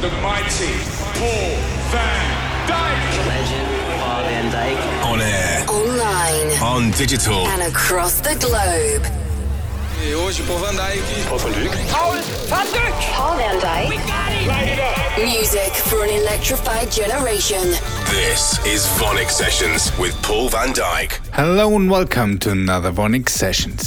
the mighty Paul van Dyk. Legend Paul van Dyk. On air, Online on digital, and across the globe. E hoje Paul van Dyk. Paul van Dyk. Paul van Dyk. Music for an electrified generation. this is VONYC Sessions with Paul van Dyk. Hello and welcome to another VONYC Sessions.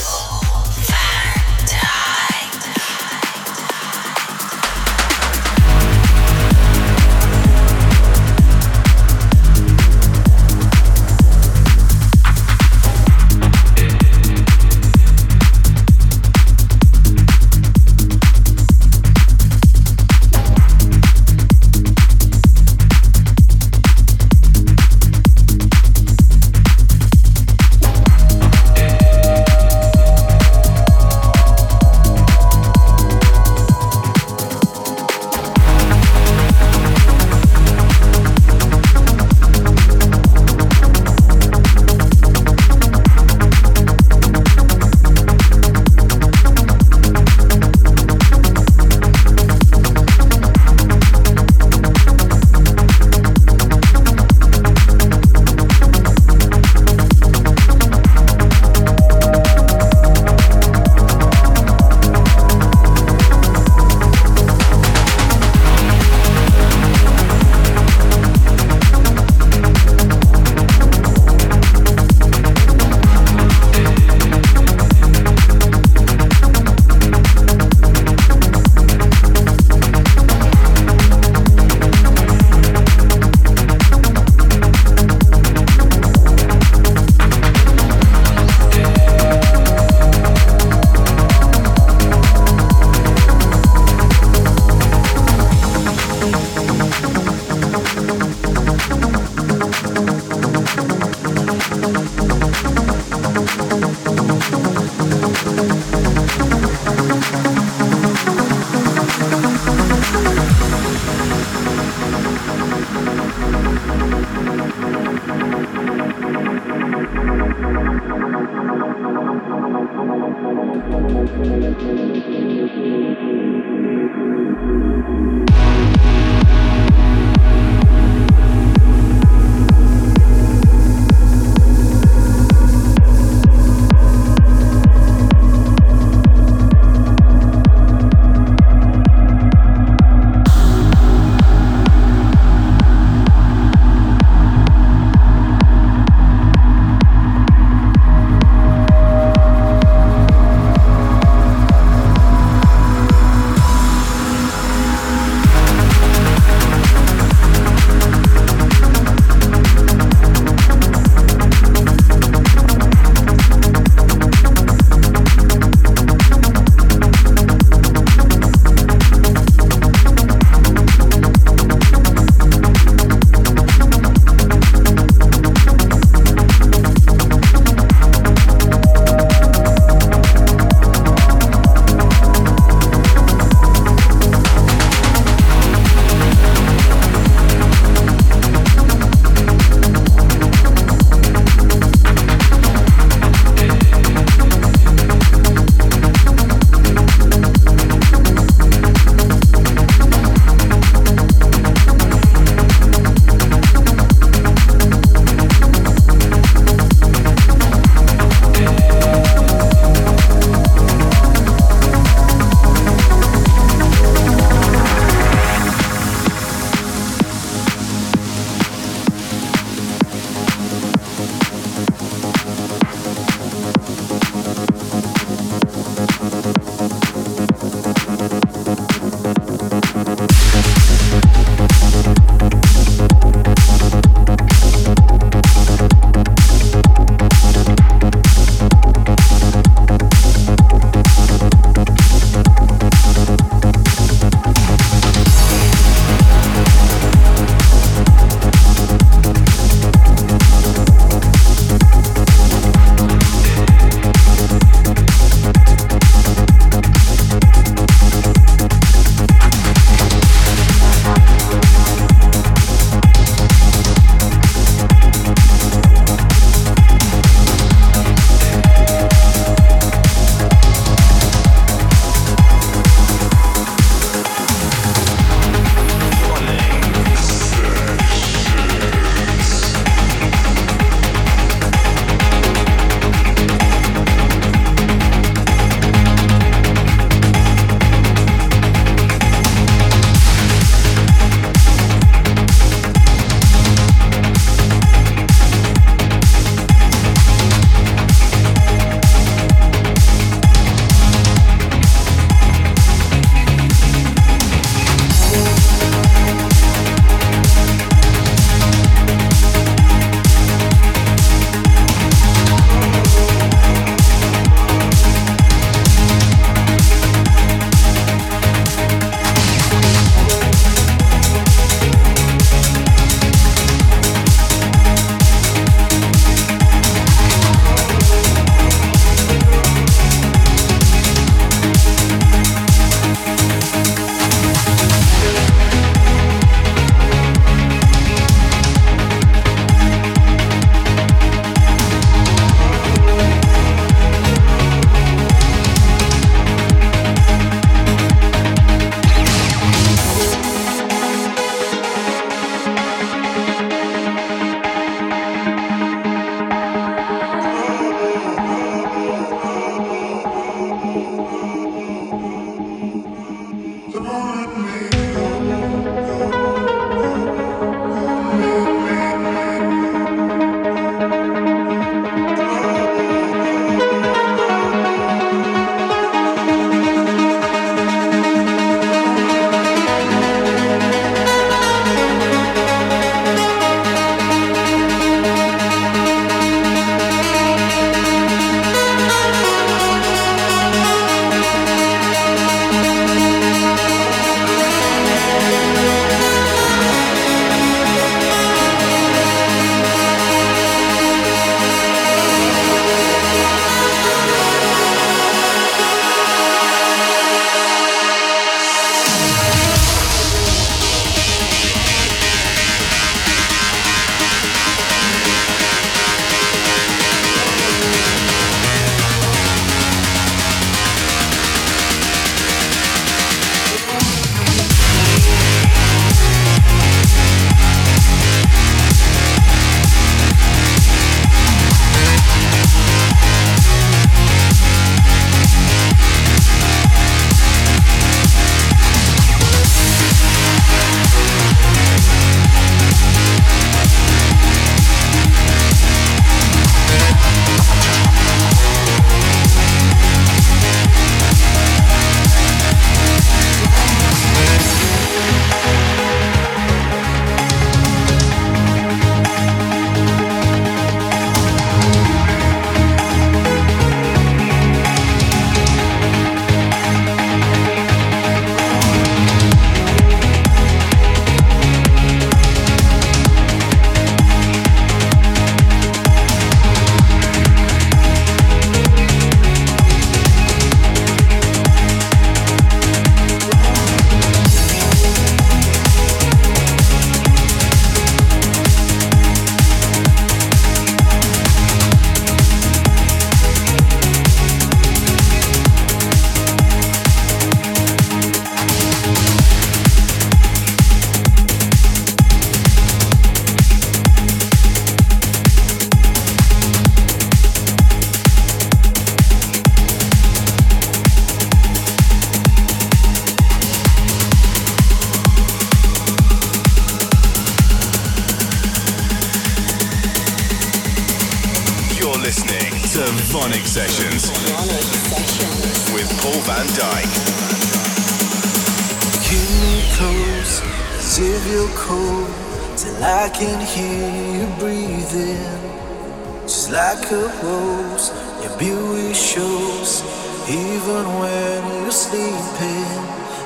Your beauty shows even when you're sleeping.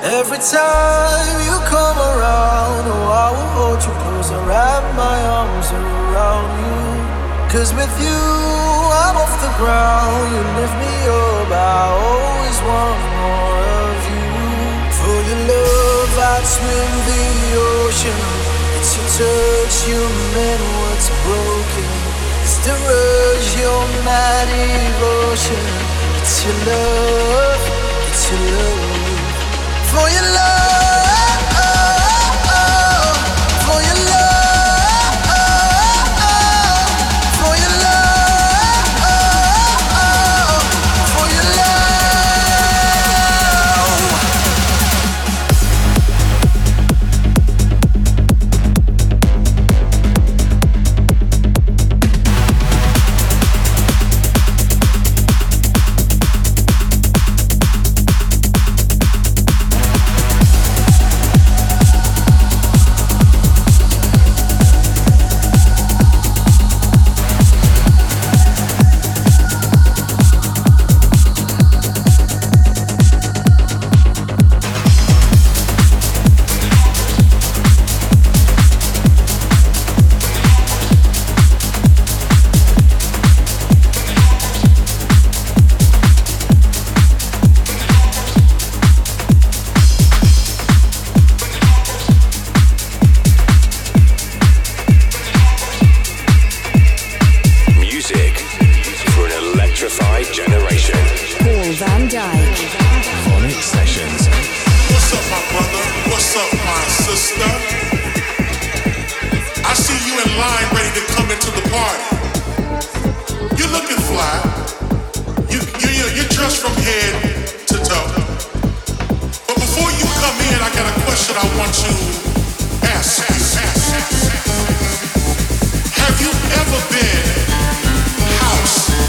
Every time you come around, oh, I will hold you close and wrap my arms around you. Cause with you, I'm off the ground. You lift me up, I always want more of you. For your love, I'd swim the ocean. It's your touch, you mend what's broken. It's the rush, you're my devotion. It's your love, it's your love. For your love. You're looking fly. You, you, you're, you're dressed from head to toe. But before you come in, I got a question I want to ask. Have you ever been house?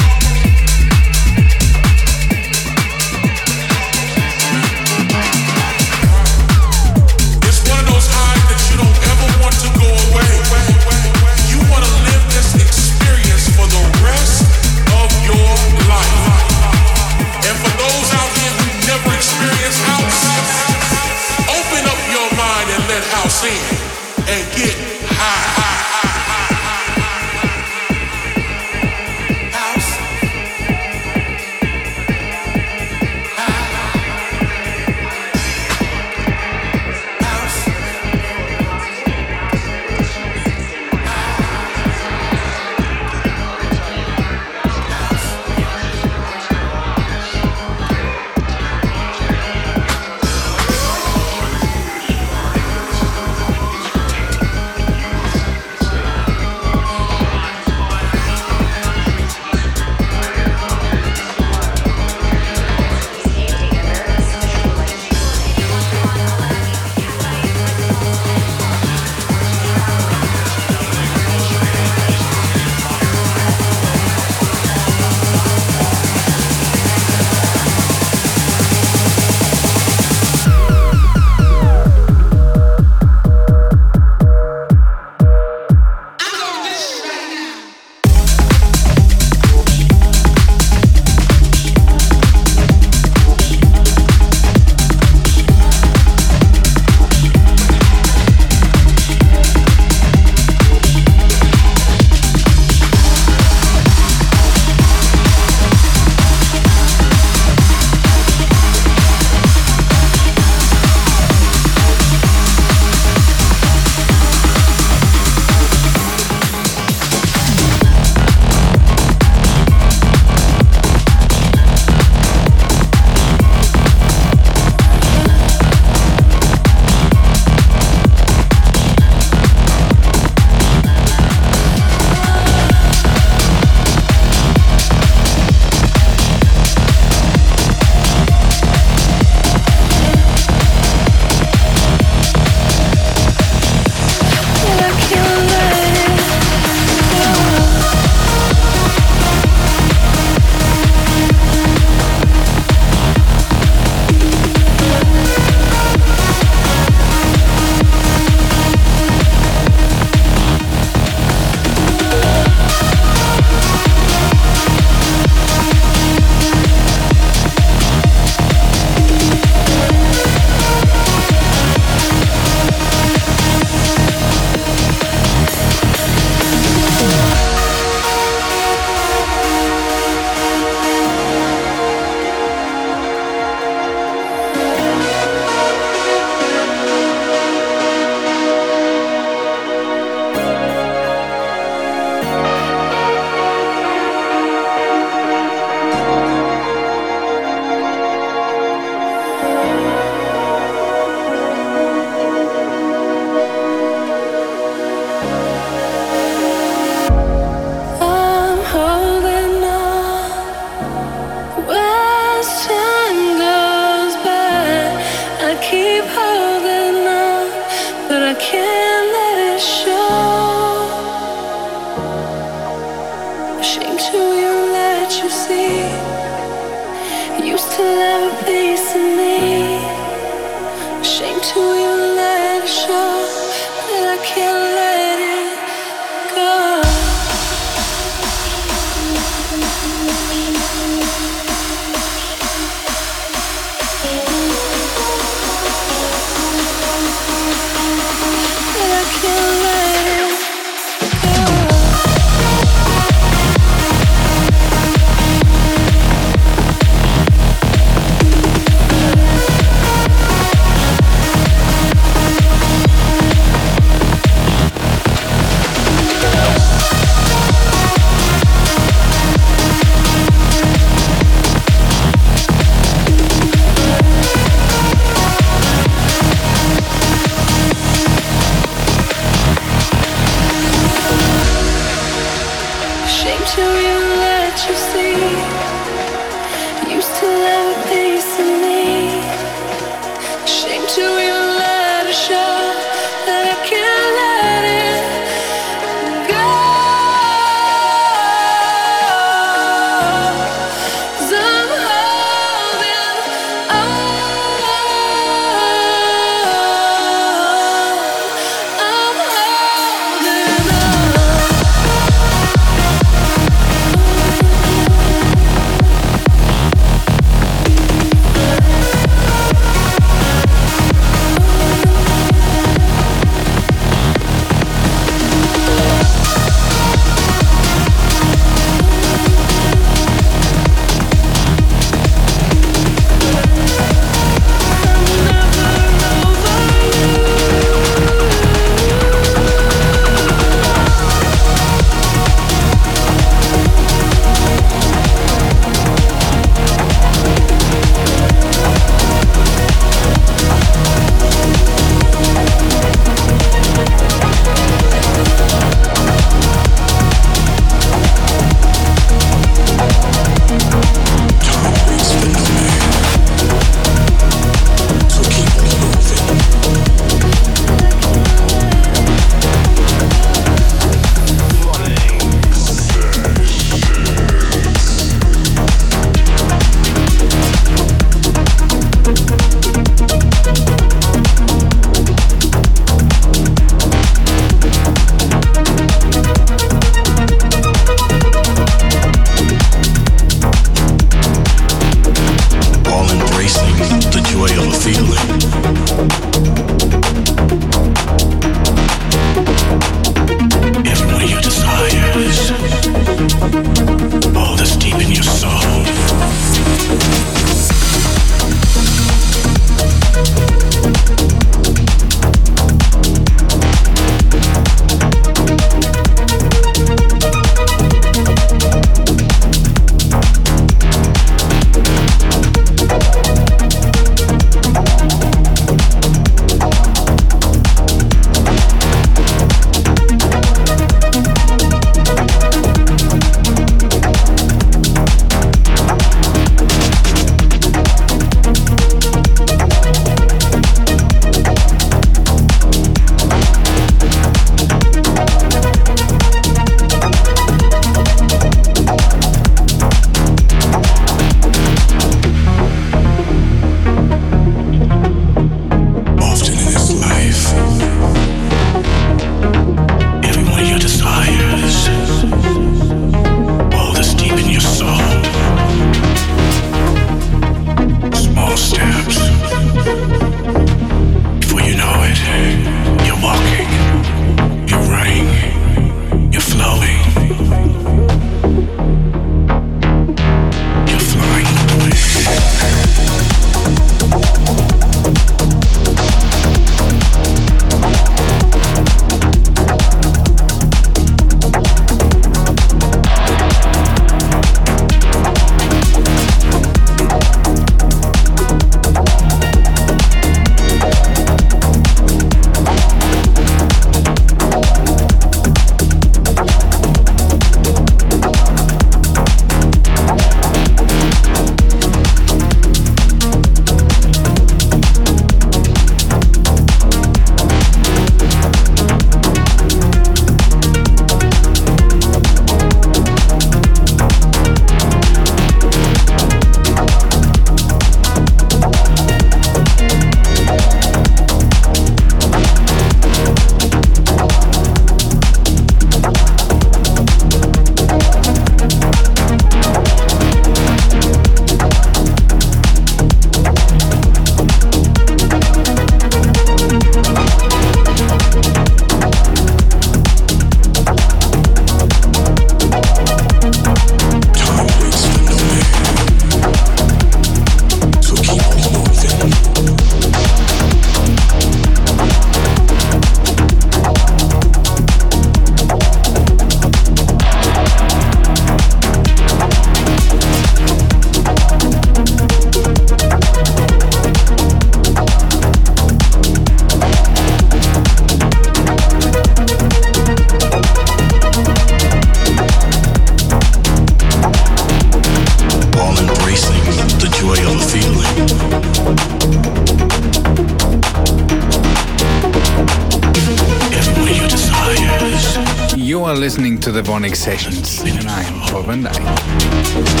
The VONYC Sessions, and I'm Paul van Dyk.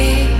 be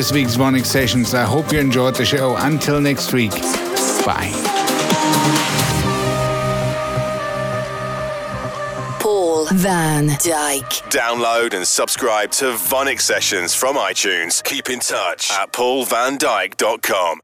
this week's VONYC Sessions. I hope you enjoyed the show. Until next week, bye. Paul van Dyk. Download and subscribe to VONYC Sessions from iTunes. Keep in touch at paulvandyk.com.